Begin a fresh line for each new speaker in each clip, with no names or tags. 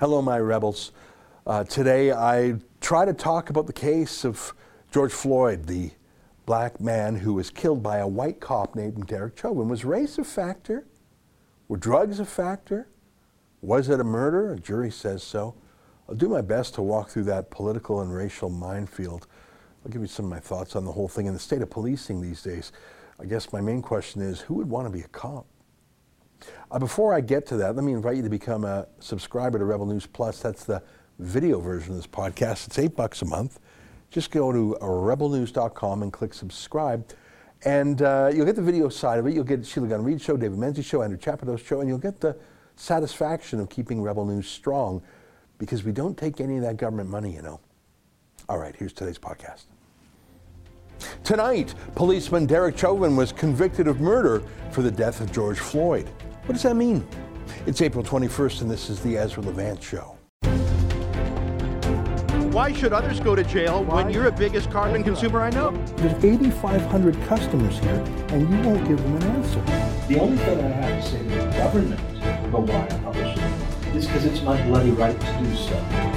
Hello, my rebels. Uh, today I try to talk about the case of George Floyd, the black man who was killed by a white cop named Derek Chauvin. Was race a factor? Were drugs a factor? Was it a murder? A jury says so. I'll do my best to walk through that political and racial minefield. I'll give you some of my thoughts on the whole thing and the state of policing these days. I guess my main question is who would want to be a cop? Uh, before I get to that, let me invite you to become a subscriber to Rebel News Plus. That's the video version of this podcast. It's eight bucks a month. Just go to rebelnews.com and click subscribe. And uh, you'll get the video side of it. You'll get Sheila Gunn Reid show, David Menzies show, Andrew Chapados show, and you'll get the satisfaction of keeping Rebel News strong because we don't take any of that government money, you know. All right, here's today's podcast. Tonight, policeman Derek Chauvin was convicted of murder for the death of George Floyd. What does that mean? It's April 21st, and this is the Ezra Levant Show.
Why should others go to jail Why? when you're the biggest carbon consumer I know?
There's 8,500 customers here, and you won't give them an answer.
The only thing I have to say to the government about why I publish it is because it's my bloody right to do so.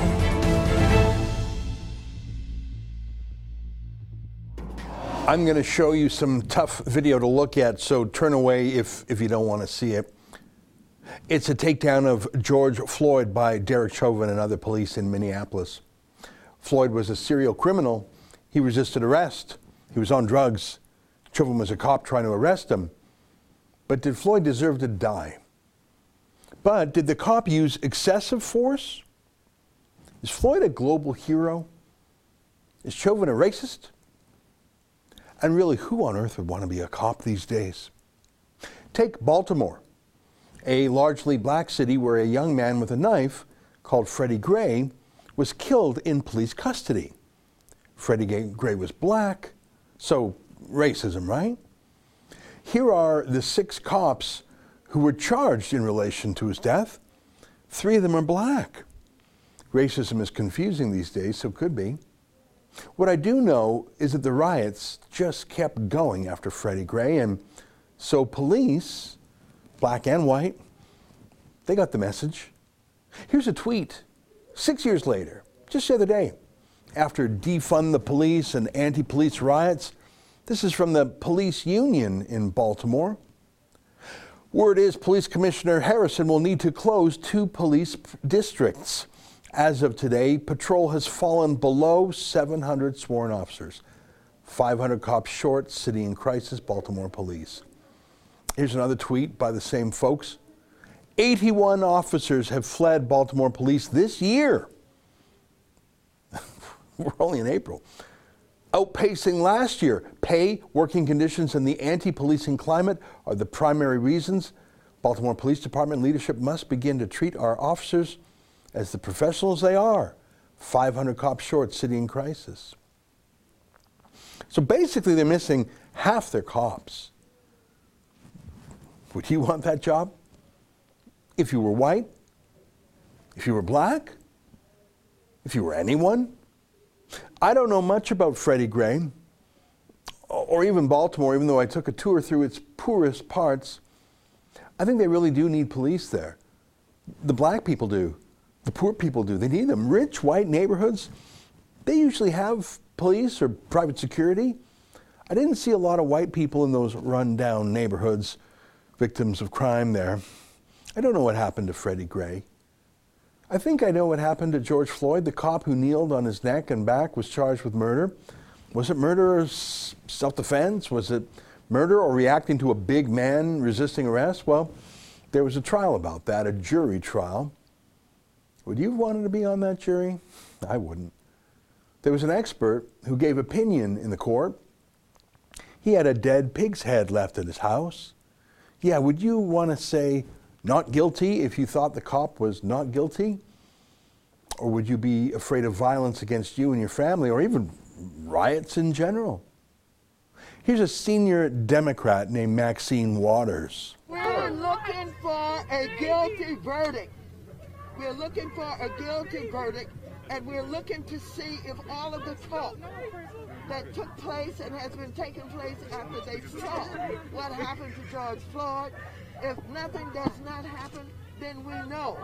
I'm going to show you some tough video to look at, so turn away if, if you don't want to see it. It's a takedown of George Floyd by Derek Chauvin and other police in Minneapolis. Floyd was a serial criminal. He resisted arrest. He was on drugs. Chauvin was a cop trying to arrest him. But did Floyd deserve to die? But did the cop use excessive force? Is Floyd a global hero? Is Chauvin a racist? And really, who on earth would want to be a cop these days? Take Baltimore, a largely black city where a young man with a knife called Freddie Gray was killed in police custody. Freddie Gray was black, so racism, right? Here are the six cops who were charged in relation to his death. Three of them are black. Racism is confusing these days, so could be. What I do know is that the riots just kept going after Freddie Gray, and so police, black and white, they got the message. Here's a tweet Six years later, just the other day, after defund the police and anti police riots, this is from the police union in Baltimore. Word is Police Commissioner Harrison will need to close two police districts. As of today, patrol has fallen below 700 sworn officers, 500 cops short, city in crisis, Baltimore police. Here's another tweet by the same folks. 81 officers have fled Baltimore police this year. We're only in April. Outpacing last year. Pay, working conditions, and the anti policing climate are the primary reasons. Baltimore Police Department leadership must begin to treat our officers as the professionals they are 500 cops short, city in crisis. So basically, they're missing half their cops. Would you want that job? if you were white, if you were black, if you were anyone. I don't know much about Freddie Gray or even Baltimore, even though I took a tour through its poorest parts. I think they really do need police there. The black people do. The poor people do. They need them. Rich white neighborhoods, they usually have police or private security. I didn't see a lot of white people in those run-down neighborhoods, victims of crime there. I don't know what happened to Freddie Gray. I think I know what happened to George Floyd. The cop who kneeled on his neck and back was charged with murder. Was it murder or self defense? Was it murder or reacting to a big man resisting arrest? Well, there was a trial about that, a jury trial. Would you have wanted to be on that jury? I wouldn't. There was an expert who gave opinion in the court. He had a dead pig's head left at his house. Yeah, would you want to say, not guilty if you thought the cop was not guilty? Or would you be afraid of violence against you and your family, or even riots in general? Here's a senior Democrat named Maxine Waters.
We're looking for a guilty verdict. We're looking for a guilty verdict, and we're looking to see if all of the talk that took place and has been taking place after they saw what happened to George Floyd if nothing does not happen, then we know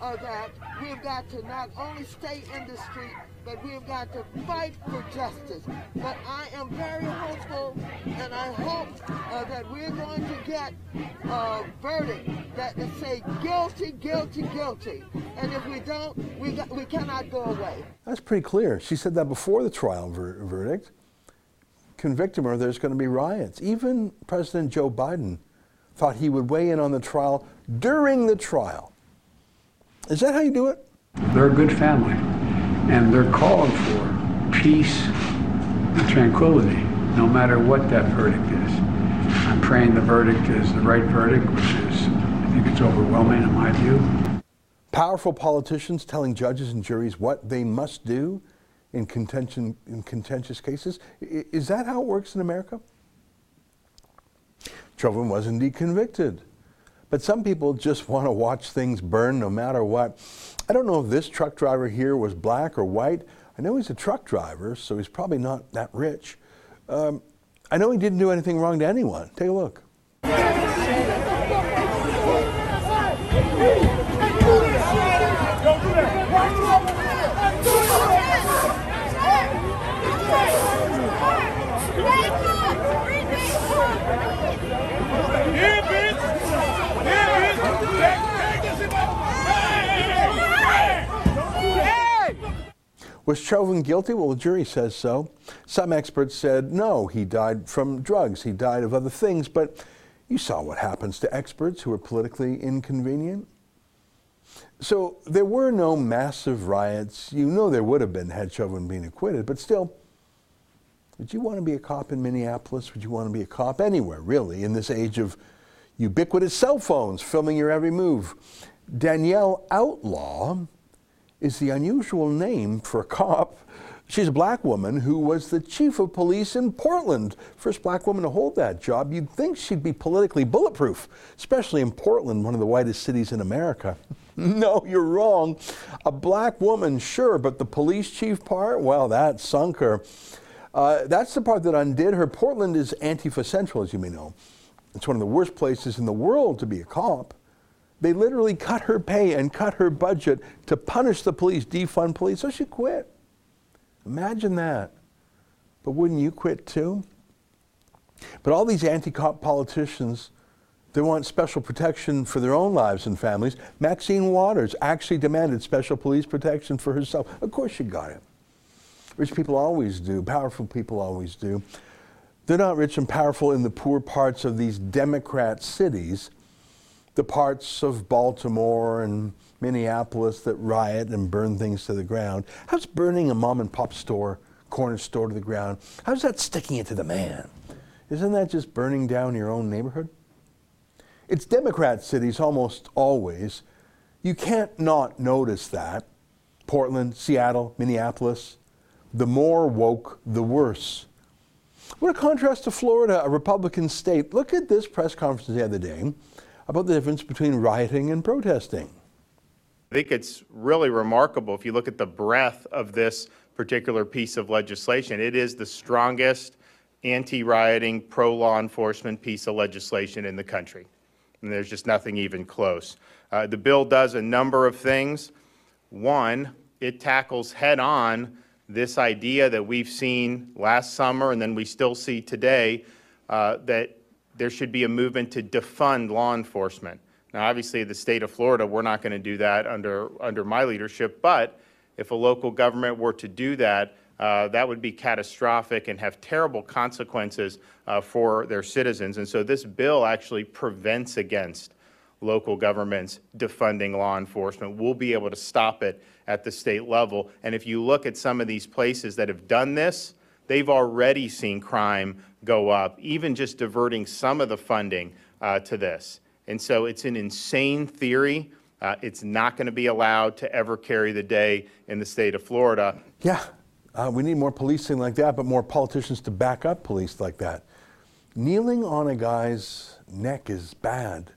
uh, that we've got to not only stay in the street, but we've got to fight for justice. But I am very hopeful, and I hope uh, that we're going to get a verdict that will say guilty, guilty, guilty. And if we don't, we, got, we cannot go away.
That's pretty clear. She said that before the trial ver- verdict. Convict him or there's going to be riots. Even President Joe Biden thought he would weigh in on the trial during the trial. Is that how you do it?
They're a good family, and they're calling for peace and tranquility, no matter what that verdict is. I'm praying the verdict is the right verdict, which is, I think it's overwhelming in my view.
Powerful politicians telling judges and juries what they must do in, contention, in contentious cases. I- Is that how it works in America? Chauvin was indeed convicted. But some people just want to watch things burn no matter what. I don't know if this truck driver here was black or white. I know he's a truck driver, so he's probably not that rich. Um, I know he didn't do anything wrong to anyone. Take a look. Was Chauvin guilty? Well, the jury says so. Some experts said no, he died from drugs, he died of other things, but you saw what happens to experts who are politically inconvenient. So there were no massive riots. You know there would have been had Chauvin been acquitted, but still, would you want to be a cop in Minneapolis? Would you want to be a cop anywhere, really, in this age of ubiquitous cell phones filming your every move? Danielle Outlaw is the unusual name for a cop. She's a black woman who was the chief of police in Portland. First black woman to hold that job. You'd think she'd be politically bulletproof, especially in Portland, one of the whitest cities in America. no, you're wrong. A black woman, sure, but the police chief part, well, that sunk her. Uh, that's the part that undid her. Portland is Antifa Central, as you may know. It's one of the worst places in the world to be a cop. They literally cut her pay and cut her budget to punish the police, defund police, so she quit. Imagine that. But wouldn't you quit too? But all these anti cop politicians, they want special protection for their own lives and families. Maxine Waters actually demanded special police protection for herself. Of course, she got it. Rich people always do, powerful people always do. They're not rich and powerful in the poor parts of these Democrat cities the parts of Baltimore and Minneapolis that riot and burn things to the ground. How's burning a mom and pop store, corner store to the ground? How's that sticking it to the man? Isn't that just burning down your own neighborhood? It's Democrat cities almost always. You can't not notice that. Portland, Seattle, Minneapolis. The more woke, the worse. What a contrast to Florida, a Republican state. Look at this press conference the other day about the difference between rioting and protesting.
I think it's really remarkable if you look at the breadth of this particular piece of legislation. It is the strongest anti-rioting, pro-law enforcement piece of legislation in the country. And there's just nothing even close. Uh, the bill does a number of things. One, it tackles head-on this idea that we've seen last summer and then we still see today uh, that there should be a movement to defund law enforcement. Now, obviously, the state of Florida, we're not going to do that under, under my leadership, but if a local government were to do that, uh, that would be catastrophic and have terrible consequences uh, for their citizens. And so this bill actually prevents against local governments defunding law enforcement. We'll be able to stop it at the state level. And if you look at some of these places that have done this, they've already seen crime go up, even just diverting some of the funding uh, to this. And so it's an insane theory. Uh, it's not going to be allowed to ever carry the day in the state of Florida.
Yeah, uh, we need more policing like that, but more politicians to back up police like that. Kneeling on a guy's neck is bad.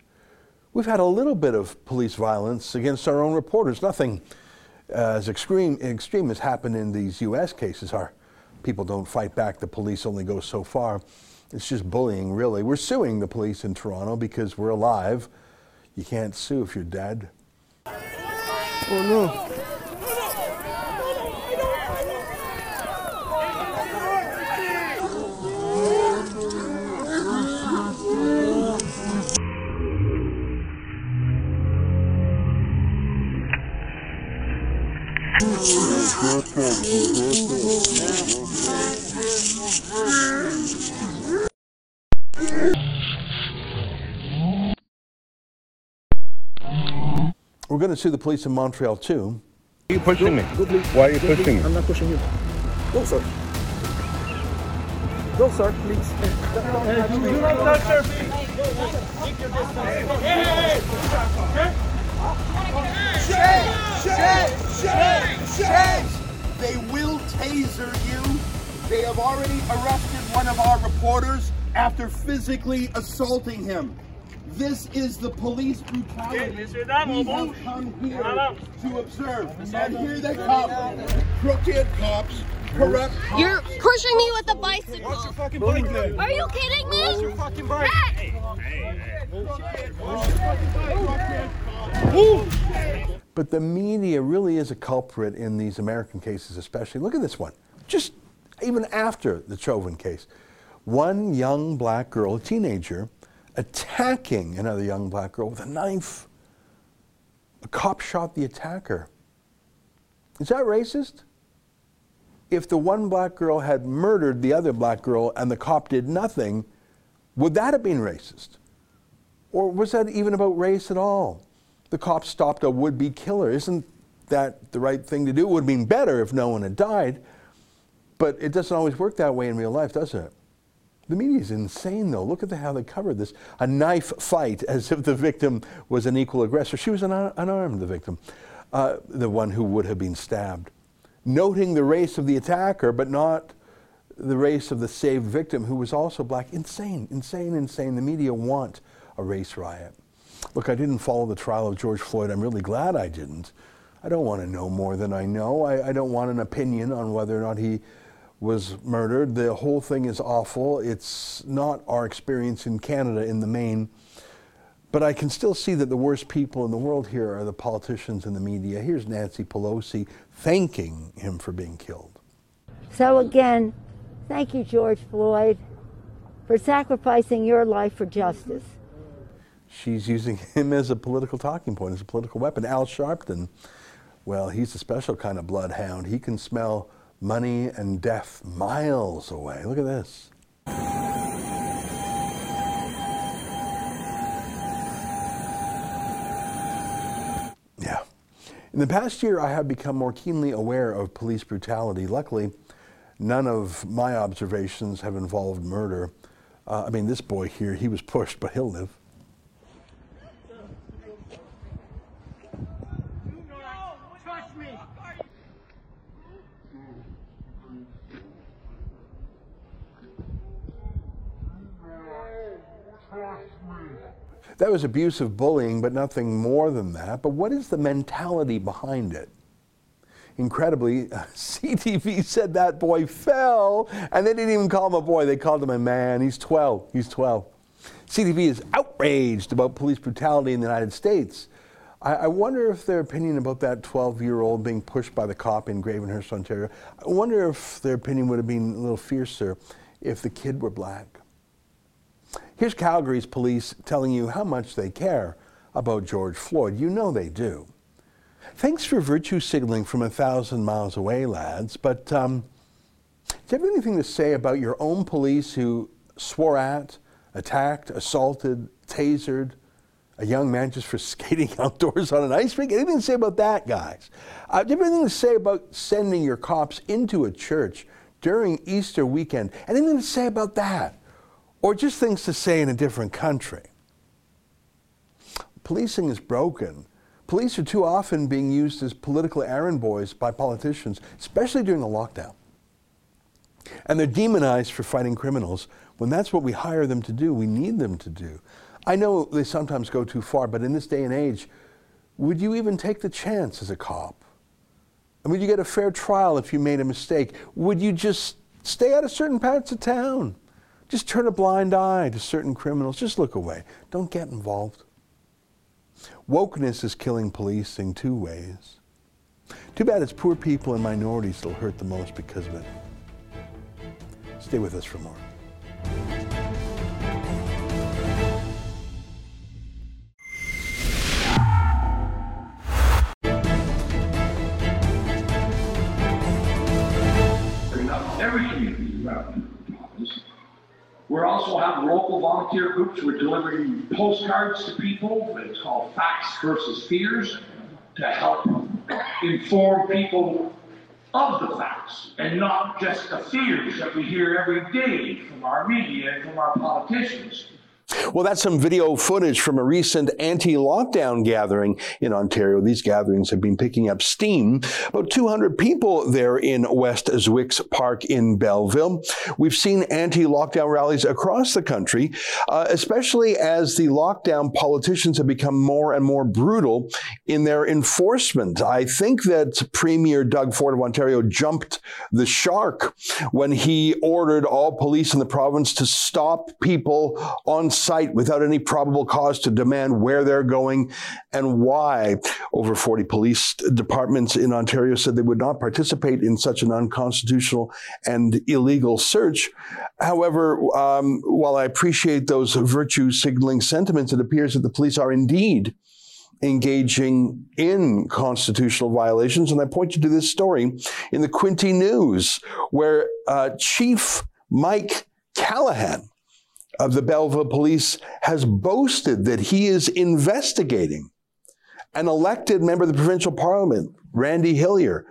We've had a little bit of police violence against our own reporters. Nothing uh, as extreme, extreme has happened in these U.S. cases. Our people don't fight back. The police only go so far. It's just bullying, really. We're suing the police in Toronto because we're alive. You can't sue if you're dead.
Oh no.
We're going to sue the police in Montreal too.
Why are you pushing me? Why are you pushing me? I'm not pushing you. Go, sir. Go, sir, please. Do not touch her.
They will taser you. They have already arrested one of our reporters after physically assaulting him. This is the police brutality we have come here to observe. And here they come. Crooked cops, corrupt cops.
You're pushing me with a bicycle. Are you kidding me? Hey!
But the media really is a culprit in these American cases, especially. Look at this one. Just even after the Chauvin case, one young black girl, a teenager, attacking another young black girl with a knife. A cop shot the attacker. Is that racist? If the one black girl had murdered the other black girl and the cop did nothing, would that have been racist? Or was that even about race at all? The cop stopped a would be killer. Isn't that the right thing to do? It would have been better if no one had died. But it doesn't always work that way in real life, does it? The media is insane, though. Look at the, how they covered this. A knife fight, as if the victim was an equal aggressor. She was un- unarmed, the victim, uh, the one who would have been stabbed. Noting the race of the attacker, but not the race of the saved victim, who was also black. Insane, insane, insane. The media want a race riot. Look, I didn't follow the trial of George Floyd. I'm really glad I didn't. I don't want to know more than I know. I, I don't want an opinion on whether or not he was murdered. The whole thing is awful. It's not our experience in Canada in the main. But I can still see that the worst people in the world here are the politicians and the media. Here's Nancy Pelosi thanking him for being killed.
So again, thank you, George Floyd, for sacrificing your life for justice.
She's using him as a political talking point, as a political weapon. Al Sharpton, well, he's a special kind of bloodhound. He can smell money and death miles away. Look at this. Yeah. In the past year, I have become more keenly aware of police brutality. Luckily, none of my observations have involved murder. Uh, I mean, this boy here, he was pushed, but he'll live. That was abusive bullying, but nothing more than that. But what is the mentality behind it? Incredibly, CTV said that boy fell, and they didn't even call him a boy, they called him a man. He's 12. He's 12. CTV is outraged about police brutality in the United States. I, I wonder if their opinion about that 12 year old being pushed by the cop in Gravenhurst, Ontario, I wonder if their opinion would have been a little fiercer if the kid were black. Here's Calgary's police telling you how much they care about George Floyd. You know they do. Thanks for virtue signaling from a thousand miles away, lads, but um, do you have anything to say about your own police who swore at, attacked, assaulted, tasered a young man just for skating outdoors on an ice rink? Anything to say about that, guys? Uh, do you have anything to say about sending your cops into a church during Easter weekend? Anything to say about that? Or just things to say in a different country. Policing is broken. Police are too often being used as political errand boys by politicians, especially during the lockdown. And they're demonized for fighting criminals when that's what we hire them to do, we need them to do. I know they sometimes go too far, but in this day and age, would you even take the chance as a cop? And would you get a fair trial if you made a mistake? Would you just stay out of certain parts of town? Just turn a blind eye to certain criminals. Just look away. Don't get involved. Wokeness is killing police in two ways. Too bad it's poor people and minorities that'll hurt the most because of it. Stay with us for more.
community around we also have local volunteer groups who are delivering postcards to people. It's called Facts versus Fears to help inform people of the facts and not just the fears that we hear every day from our media and from our politicians.
Well, that's some video footage from a recent anti lockdown gathering in Ontario. These gatherings have been picking up steam. About 200 people there in West Zwicks Park in Belleville. We've seen anti lockdown rallies across the country, uh, especially as the lockdown politicians have become more and more brutal in their enforcement. I think that Premier Doug Ford of Ontario jumped the shark when he ordered all police in the province to stop people on site without any probable cause to demand where they're going and why. Over 40 police departments in Ontario said they would not participate in such an unconstitutional and illegal search. However, um, while I appreciate those virtue signaling sentiments, it appears that the police are indeed engaging in constitutional violations. And I point you to this story in the Quinte News, where uh, Chief Mike Callaghan of the Belleville Police has boasted that he is investigating an elected member of the provincial parliament, Randy Hillier.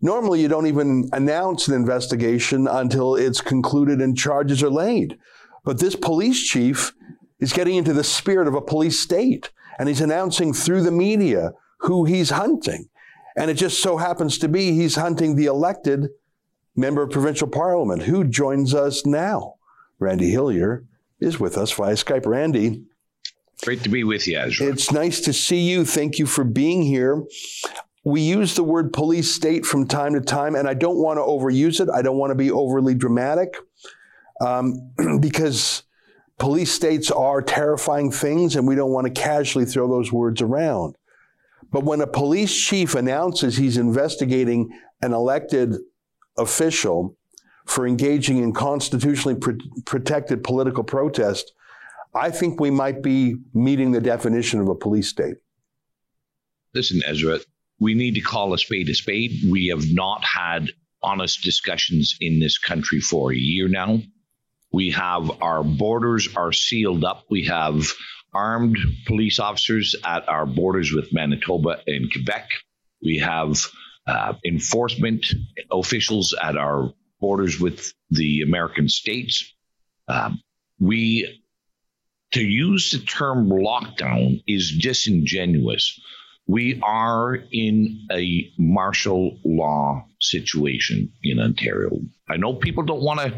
Normally, you don't even announce an investigation until it's concluded and charges are laid. But this police chief is getting into the spirit of a police state, and he's announcing through the media who he's hunting. And it just so happens to be he's hunting the elected member of provincial parliament. Who joins us now? Randy Hillier is with us via Skype. Randy.
Great to be with you, Ezra.
It's nice to see you. Thank you for being here. We use the word police state from time to time, and I don't want to overuse it. I don't want to be overly dramatic um, because police states are terrifying things, and we don't want to casually throw those words around. But when a police chief announces he's investigating an elected official, for engaging in constitutionally pr- protected political protest, I think we might be meeting the definition of a police state.
Listen, Ezra, we need to call a spade a spade. We have not had honest discussions in this country for a year now. We have our borders are sealed up. We have armed police officers at our borders with Manitoba and Quebec. We have uh, enforcement officials at our borders with the American states. Um, we, to use the term lockdown is disingenuous. We are in a martial law situation in Ontario. I know people don't want to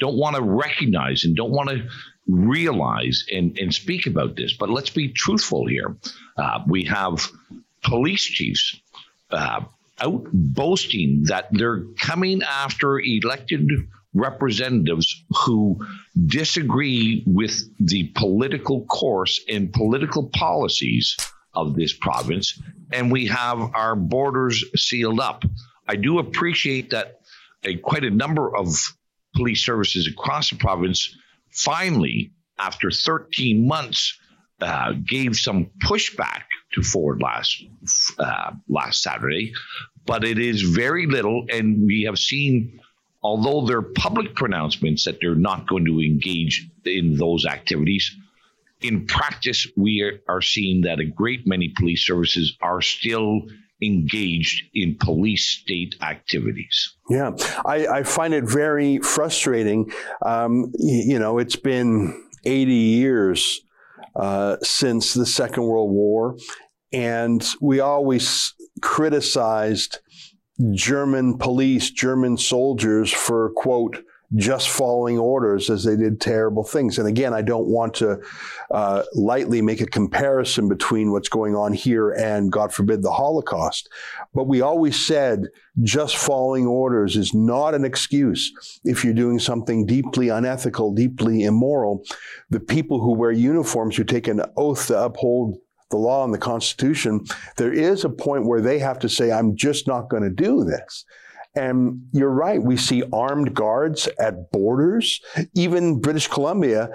don't want to recognize and don't want to realize and, and speak about this, but let's be truthful here. Uh, we have police chiefs uh, out boasting that they're coming after elected representatives who disagree with the political course and political policies of this province, and we have our borders sealed up. I do appreciate that a, quite a number of police services across the province finally, after 13 months, uh, gave some pushback to Ford last uh, last Saturday, but it is very little, and we have seen. Although there are public pronouncements that they're not going to engage in those activities, in practice, we are, are seeing that a great many police services are still engaged in police state activities.
Yeah, I, I find it very frustrating. Um, you know, it's been 80 years uh, since the Second World War. And we always criticized German police, German soldiers for, quote, just following orders as they did terrible things. And again, I don't want to uh, lightly make a comparison between what's going on here and, God forbid, the Holocaust. But we always said just following orders is not an excuse if you're doing something deeply unethical, deeply immoral. The people who wear uniforms, who take an oath to uphold the law and the Constitution, there is a point where they have to say, I'm just not going to do this. And you're right, we see armed guards at borders. Even British Columbia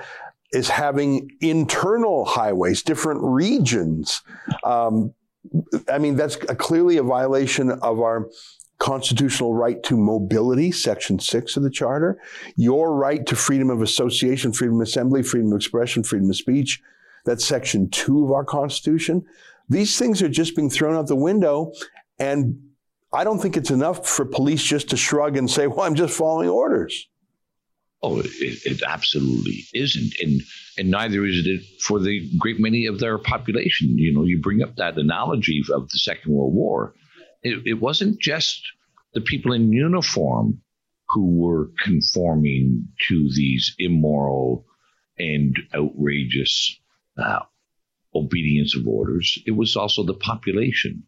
is having internal highways, different regions. Um, I mean, that's a, clearly a violation of our constitutional right to mobility, Section 6 of the Charter, your right to freedom of association, freedom of assembly, freedom of expression, freedom of speech. That's Section 2 of our Constitution. These things are just being thrown out the window. And I don't think it's enough for police just to shrug and say, well, I'm just following orders.
Oh, it, it, absolutely isn't, and and neither is it for the great many of their population. You know, you bring up that analogy of the Second World War. It, it wasn't just the people in uniform who were conforming to these immoral and outrageous uh, obedience of orders. It was also the population,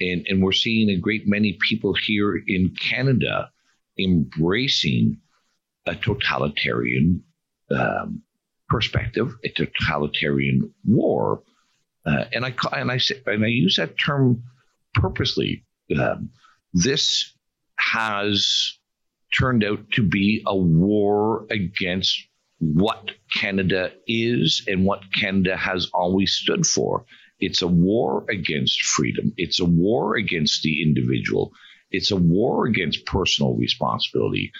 and and we're seeing a great many people here in Canada embracing a totalitarian um, perspective, a totalitarian war, uh, and I and I and I use that term purposely. Um, this has turned out to be a war against what Canada is and what Canada has always stood for. It's a war against freedom. It's a war against the individual. It's a war against personal responsibility.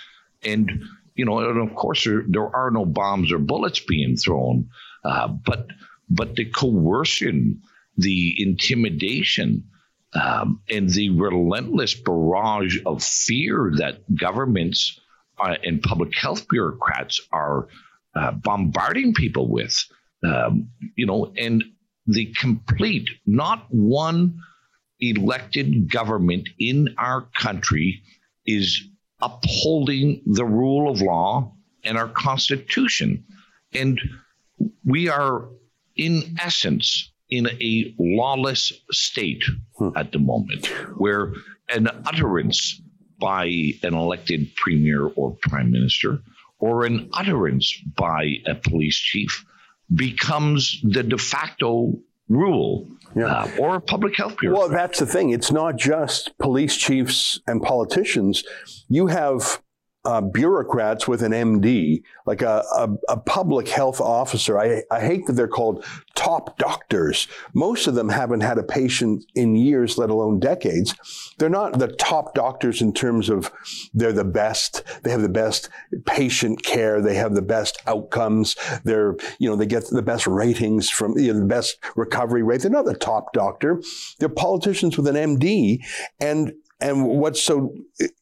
And you know, and of course there, there are no bombs or bullets being thrown, uh, but but the coercion, the intimidation, um, and the relentless barrage of fear that governments uh, and public health bureaucrats are uh, bombarding people with, um, you know, and the complete, not one elected government in our country is upholding the rule of law and our Constitution. And we are, in essence, in a lawless state hmm. at the moment where an utterance by an elected premier or prime minister or an utterance by a police chief becomes the de facto rule yeah. uh, or a public health bureau.
Well, that's the thing. It's not just police chiefs and politicians. You have uh, bureaucrats with an MD, like a, a, a, public health officer. I, I hate that they're called top doctors. Most of them haven't had a patient in years, let alone decades. They're not the top doctors in terms of they're the best. They have the best patient care. They have the best outcomes. They're, you know, they get the best ratings from, you know, the best recovery rate. They're not the top doctor. They're politicians with an MD. And and what's so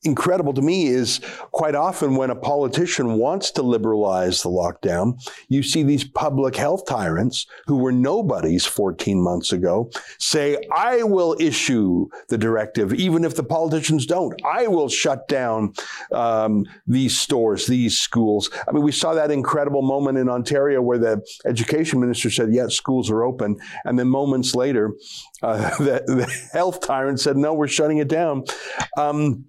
incredible to me is quite often when a politician wants to liberalize the lockdown, you see these public health tyrants who were nobodies 14 months ago say, I will issue the directive, even if the politicians don't. I will shut down um, these stores, these schools. I mean, we saw that incredible moment in Ontario where the education minister said, yes, schools are open. And then moments later, uh, the, the, health tyrant said, "No, we're shutting it down." Um,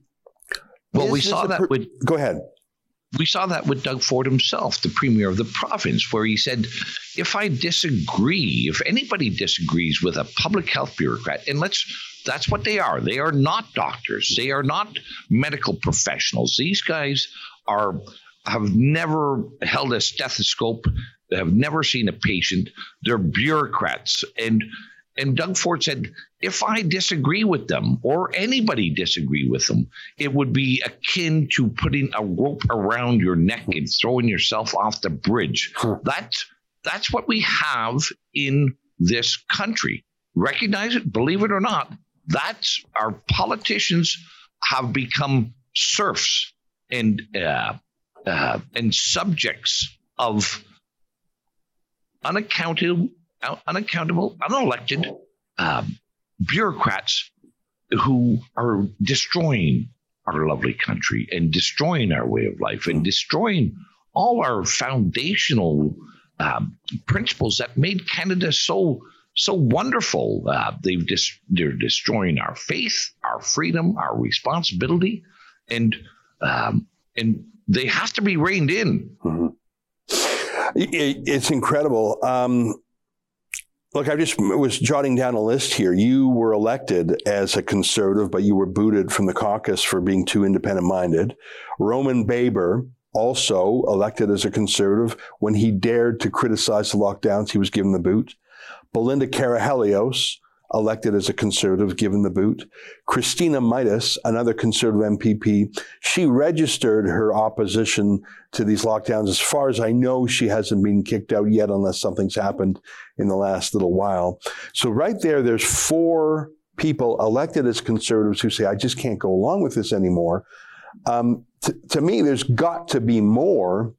well, we saw that with.
Go ahead.
We saw that with Doug Ford himself, the premier of the province, where he said, "If I disagree, if anybody disagrees with a public health bureaucrat, and let's." That's what they are. They are not doctors. They are not medical professionals. These guys are have never held a stethoscope. They have never seen a patient. They're bureaucrats, and and Doug Ford said, if I disagree with them or anybody disagree with them, it would be akin to putting a rope around your neck and throwing yourself off the bridge. That's that's what we have in this country. Recognize it, believe it or not. That's our politicians have become serfs and uh, uh, and subjects of unaccountable unaccountable, unelected um, bureaucrats who are destroying our lovely country and destroying our way of life and destroying all our foundational um, principles that made Canada so so wonderful. Uh, they've dis- they're destroying our faith, our freedom, our responsibility, and um, and they have to be reined in.
Mm-hmm. It's incredible. Um, Look, I just was jotting down a list here. You were elected as a conservative, but you were booted from the caucus for being too independent minded. Roman Baber, also elected as a conservative, when he dared to criticize the lockdowns, he was given the boot. Belinda Karahalios, elected as a conservative, given the boot. Christina Mitas, another conservative MPP, she registered her opposition to these lockdowns. As far as I know, she hasn't been kicked out yet, unless something's happened in the last little while. So right there, there's four people elected as conservatives who say, I just can't go along with this anymore. Um, t- to me, there's got to be more.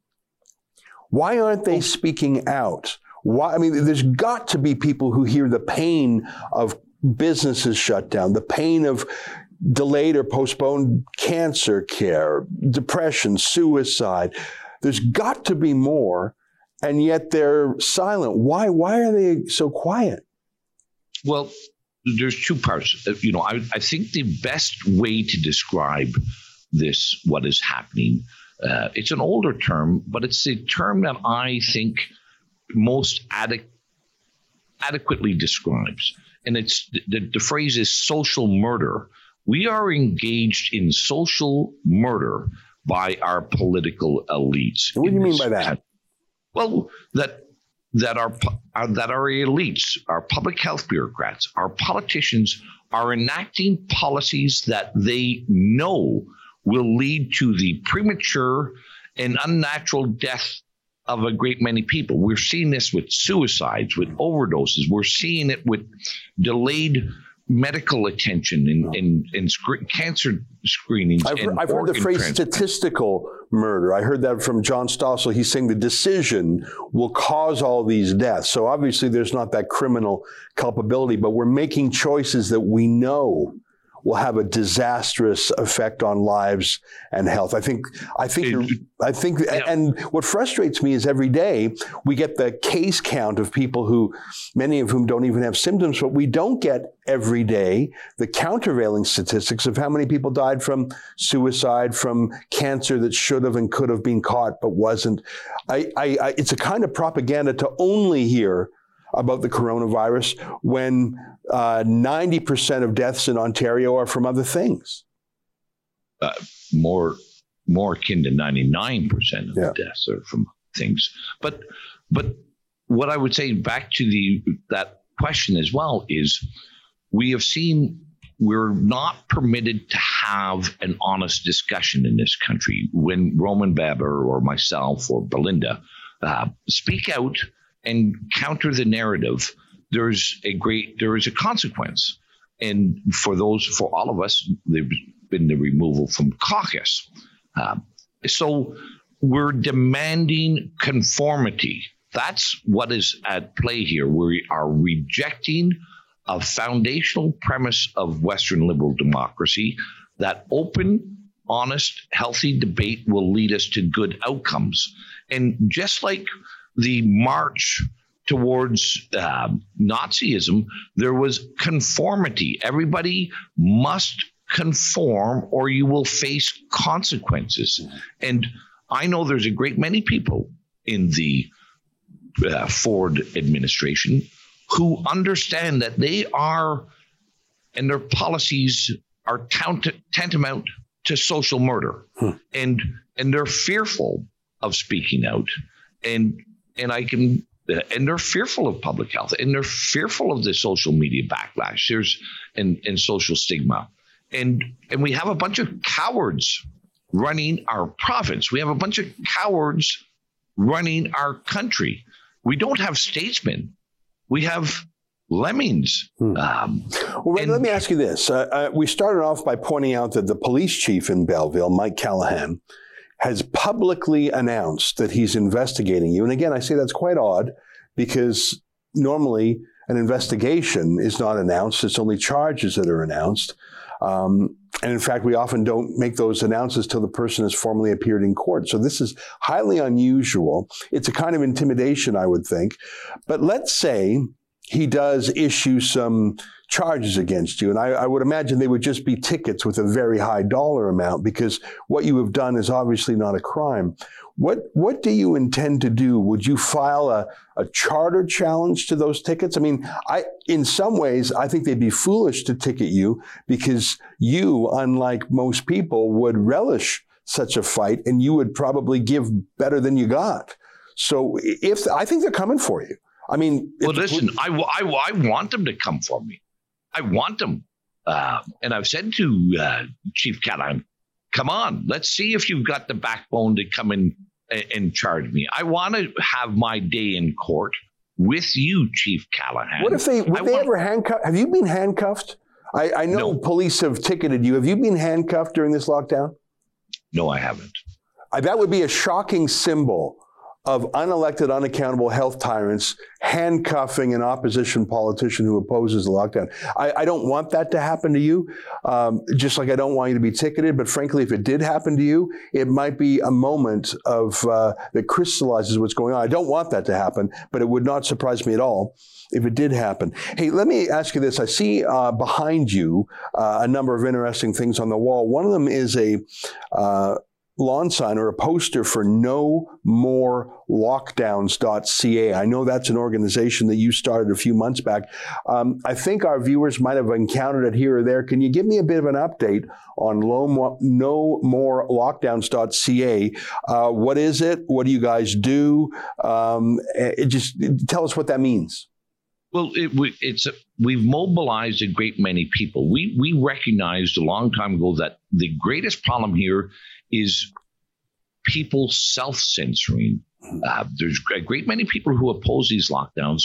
Why aren't they speaking out? Why? I mean, there's got to be people who hear the pain of businesses shut down, the pain of delayed or postponed cancer care, depression, suicide. There's got to be more, and yet they're silent. Why? Why are they so quiet?
Well, there's two parts. Uh, you know, I, I think the best way to describe this, what is happening, uh, it's an older term, but it's a term that I think most adequately describes. And it's the, the phrase is social murder. We are engaged in social murder by our political elites.
What do you mean by that?
Country. Well, that that our, our, uh, that our elites, our public health bureaucrats, our politicians are enacting policies that they know will lead to the premature and unnatural death of a great many people. We're seeing this with suicides, with overdoses. We're seeing it with delayed medical attention and, and, and sc- cancer screenings.
I've, I've heard the phrase statistical murder. I heard that from John Stossel. He's saying the decision will cause all these deaths. So obviously there's not that criminal culpability, but we're making choices that we know will have a disastrous effect on lives and health. I think, I think, I think, yeah. and what frustrates me is every day we get the case count of people who, many of whom don't even have symptoms, but we don't get every day the countervailing statistics of how many people died from suicide, from cancer that should have and could have been caught but wasn't. I, I, I, it's a kind of propaganda to only hear about the coronavirus when uh, 90% of deaths in Ontario are from other things.
Uh, more, more akin to 99% of yeah. deaths are from things. But, but what I would say back to the that question as well is we have seen we're not permitted to have an honest discussion in this country. When Roman Baber or myself or Belinda uh, speak out and counter the narrative, there's a great there is a consequence. And for those, for all of us, there's been the removal from caucus. Uh, so we're demanding conformity. That's what is at play here. We are rejecting a foundational premise of Western liberal democracy that open, honest, healthy debate will lead us to good outcomes. And just like the march towards uh, Nazism, there was conformity. Everybody must conform or you will face consequences. And I know there's a great many people in the uh, Ford administration who understand that they are, and their policies are tant- tantamount to social murder, hmm. and and they're fearful of speaking out. And and I can and they're fearful of public health and they're fearful of the social media backlash. There's and, and social stigma. And and we have a bunch of cowards running our province. We have a bunch of cowards running our country. We don't have statesmen. We have lemmings.
Hmm. um, well, and, let me ask you this. Uh, uh, we started off by pointing out that the police chief in belleville mike callaghan has publicly announced that he's investigating you. And again, I say that's quite odd because normally an investigation is not announced. It's only charges that are announced. Um, and in fact, we often don't make those announcements till the person has formally appeared in court. So this is highly unusual. It's a kind of intimidation, I would think. But let's say he does issue some charges against you. And I, I, would imagine they would just be tickets with a very high dollar amount because what you have done is obviously not a crime. What what do you intend to do? Would you file a, a charter challenge to those tickets? I mean, I in some ways I think they'd be foolish to ticket you because you, unlike most people, would relish such a fight and you would probably give better than you got. So if I think they're coming for you. I mean,
well, listen, I, I, I want them to come for me. I want them. Uh, and I've said to uh, Chief Callaghan, come on, let's see if you've got the backbone to come in and charge me. I want to have my day in court with you, Chief Callaghan.
What if they would I they want, ever handcuff? Have you been handcuffed? I, I know no. police have ticketed you. Have you been handcuffed during this lockdown?
No, I haven't.
Uh, that would be a shocking symbol of unelected, unaccountable health tyrants handcuffing an opposition politician who opposes the lockdown. I, I don't want that to happen to you, um, just like I don't want you to be ticketed. But frankly, if it did happen to you, it might be a moment of uh, that crystallizes what's going on. I don't want that to happen, but it would not surprise me at all if it did happen. Hey, let me ask you this. I see uh, behind you uh, a number of interesting things on the wall. One of them is a uh, lawn sign or a poster for no more lockdowns.ca. I know that's an organization that you started a few months back. Um, I think our viewers might have encountered it here or there. Can you give me a bit of an update on no more lockdowns.ca? Uh, what is it? What do you guys do? Um, just tell us what that means.
Well, it, it's a, we've mobilized a great many people. We we recognized a long time ago that the greatest problem here is people self censoring. Uh, there's a great many people who oppose these lockdowns,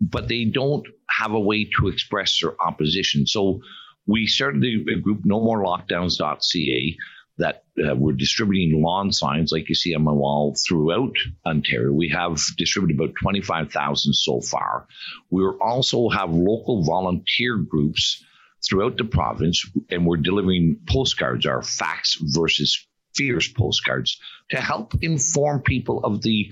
but they don't have a way to express their opposition. So we started a group, no more lockdowns.ca, that uh, we're distributing lawn signs like you see on my wall throughout Ontario. We have distributed about 25,000 so far. We also have local volunteer groups throughout the province, and we're delivering postcards, our facts versus fears postcards, to help inform people of the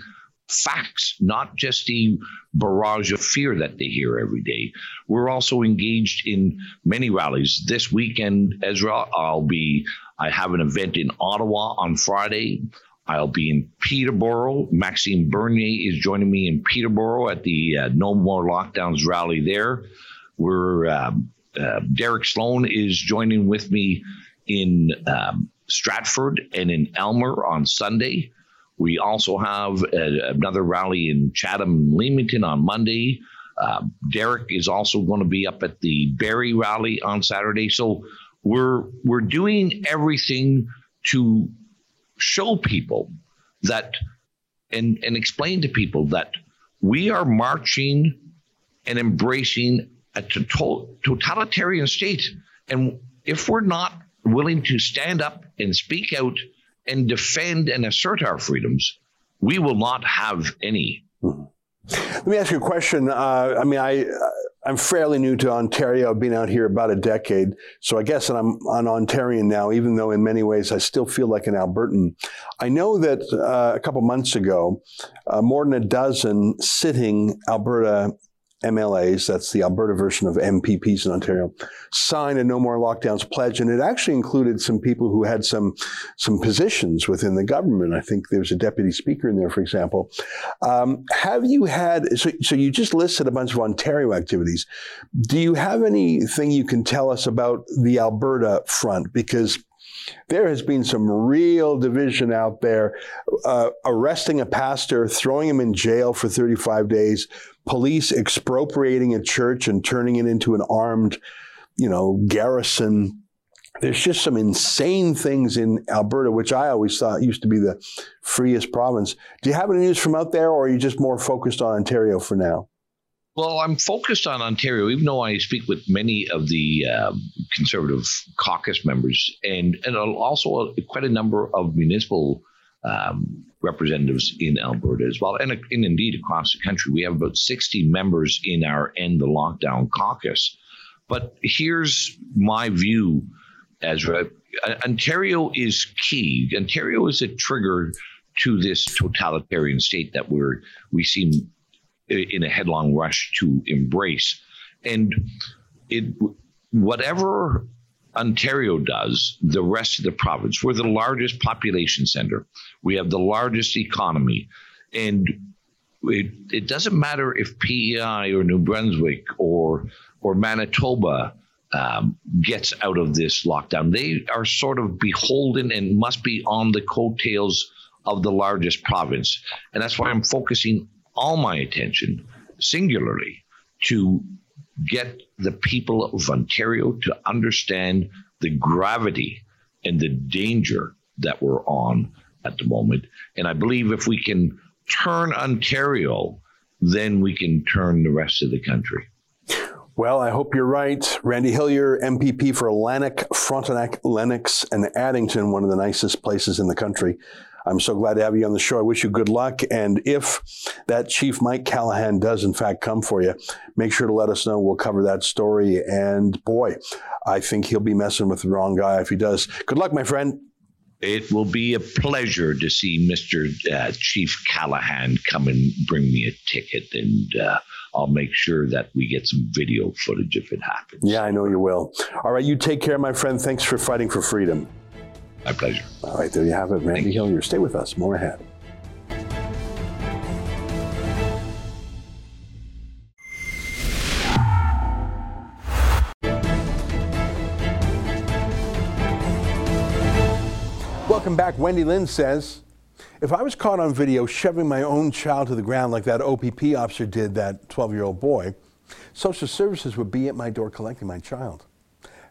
facts, not just the barrage of fear that they hear every day. We're also engaged in many rallies. This weekend, Ezra, I'll be, I have an event in Ottawa on Friday. I'll be in Peterborough. Maxime Bernier is joining me in Peterborough at the uh, No More Lockdowns rally there. We're um, uh, Derek Sloan is joining with me in um, Stratford and in Elmira on Sunday. We also have a, another rally in Chatham Leamington on Monday. Uh, Derek is also going to be up at the Barrie rally on Saturday. So we're we're doing everything to show people that and and explain to people that we are marching and embracing a totalitarian state. And if we're not willing to stand up and speak out and defend and assert our freedoms, we will not have any.
Let me ask you a question. Uh, I mean, I. I'm fairly new to Ontario. I've been out here about a decade. So I guess I'm an Ontarian now, even though in many ways I still feel like an Albertan. I know that uh, a couple months ago, uh, more than a dozen sitting Alberta MLAs, that's the Alberta version of MPPs in Ontario, signed a No More Lockdowns pledge, and it actually included some people who had some some positions within the government. I think there's a deputy speaker in there, for example. Um, have you had so? So you just listed a bunch of Ontario activities. Do you have anything you can tell us about the Alberta front? Because there has been some real division out there, uh, arresting a pastor, throwing him in jail for 35 days, police expropriating a church and turning it into an armed, you know, garrison. There's just some insane things in Alberta, which I always thought used to be the freest province. Do you have any news from out there, or are you just more focused on Ontario for now?
Well, I'm focused on Ontario, even though I speak with many of the uh, Conservative caucus members and, and also quite a number of municipal um, representatives in Alberta as well, and, and indeed across the country. We have about 60 members in our End the Lockdown caucus. But here's my view, Ezra. Uh, Ontario is key. Ontario is a trigger to this totalitarian state that we're we seem uh, in a headlong rush to embrace. And it, whatever Ontario does, the rest of the province, we're the largest population center. We have the largest economy. And it, it doesn't matter if PEI or New Brunswick or, or Manitoba um, gets out of this lockdown. They are sort of beholden and must be on the coattails of the largest province. And that's why I'm focusing all my attention singularly to get the people of Ontario to understand the gravity and the danger that we're on at the moment. And I believe if we can turn Ontario, then we can turn the rest of the country.
Well, I hope you're right. Randy Hillier, MPP for Lanark, Frontenac, Lennox, and Addington, one of the nicest places in the country. I'm so glad to have you on the show. I wish you good luck. And if that Chief Mike Callaghan does, in fact, come for you, make sure to let us know. We'll cover that story. And boy, I think he'll be messing with the wrong guy if he does. Good luck, my friend.
It will be a pleasure to see Mr. Uh, Chief Callaghan come and bring me a ticket, and uh, I'll make sure that we get some video footage if it happens.
Yeah, I know you will. All right, you take care, my friend. Thanks for fighting for freedom.
My pleasure.
All right, there you have it. Randy Hillier. Stay with us. More ahead. Welcome back. Wendy Lynn says, if I was caught on video shoving my own child to the ground like that OPP officer did that 12 year old boy, social services would be at my door collecting my child.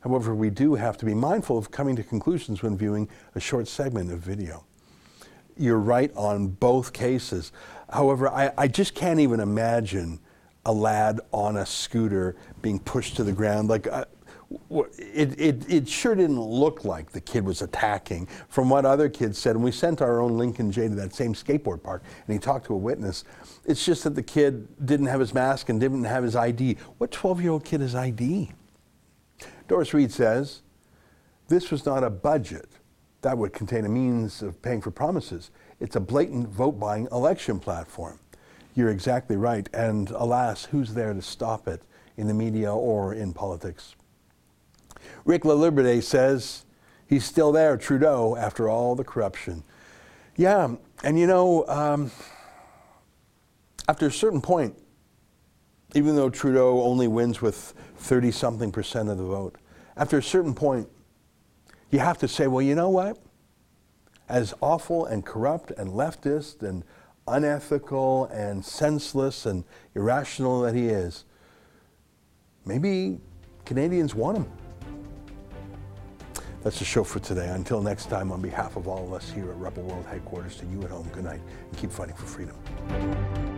However, we do have to be mindful of coming to conclusions when viewing a short segment of video. You're right on both cases. However, I, I just can't even imagine a lad on a scooter being pushed to the ground. Like, uh, it, it, it sure didn't look like the kid was attacking from what other kids said. And we sent our own Lincoln Jay to that same skateboard park and he talked to a witness. It's just that the kid didn't have his mask and didn't have his ID. What 12 year old kid has ID? Doris Reed says, this was not a budget. That would contain a means of paying for promises. It's a blatant vote buying election platform. You're exactly right. And alas, who's there to stop it in the media or in politics? Rick LaLiberte says he's still there, Trudeau, after all the corruption. Yeah, and you know, um, after a certain point, even though Trudeau only wins with 30 something percent of the vote, after a certain point, you have to say, well, you know what? As awful and corrupt and leftist and unethical and senseless and irrational that he is, maybe Canadians want him. That's the show for today. Until next time, on behalf of all of us here at Rebel World Headquarters, to you at home, good night and keep fighting for freedom.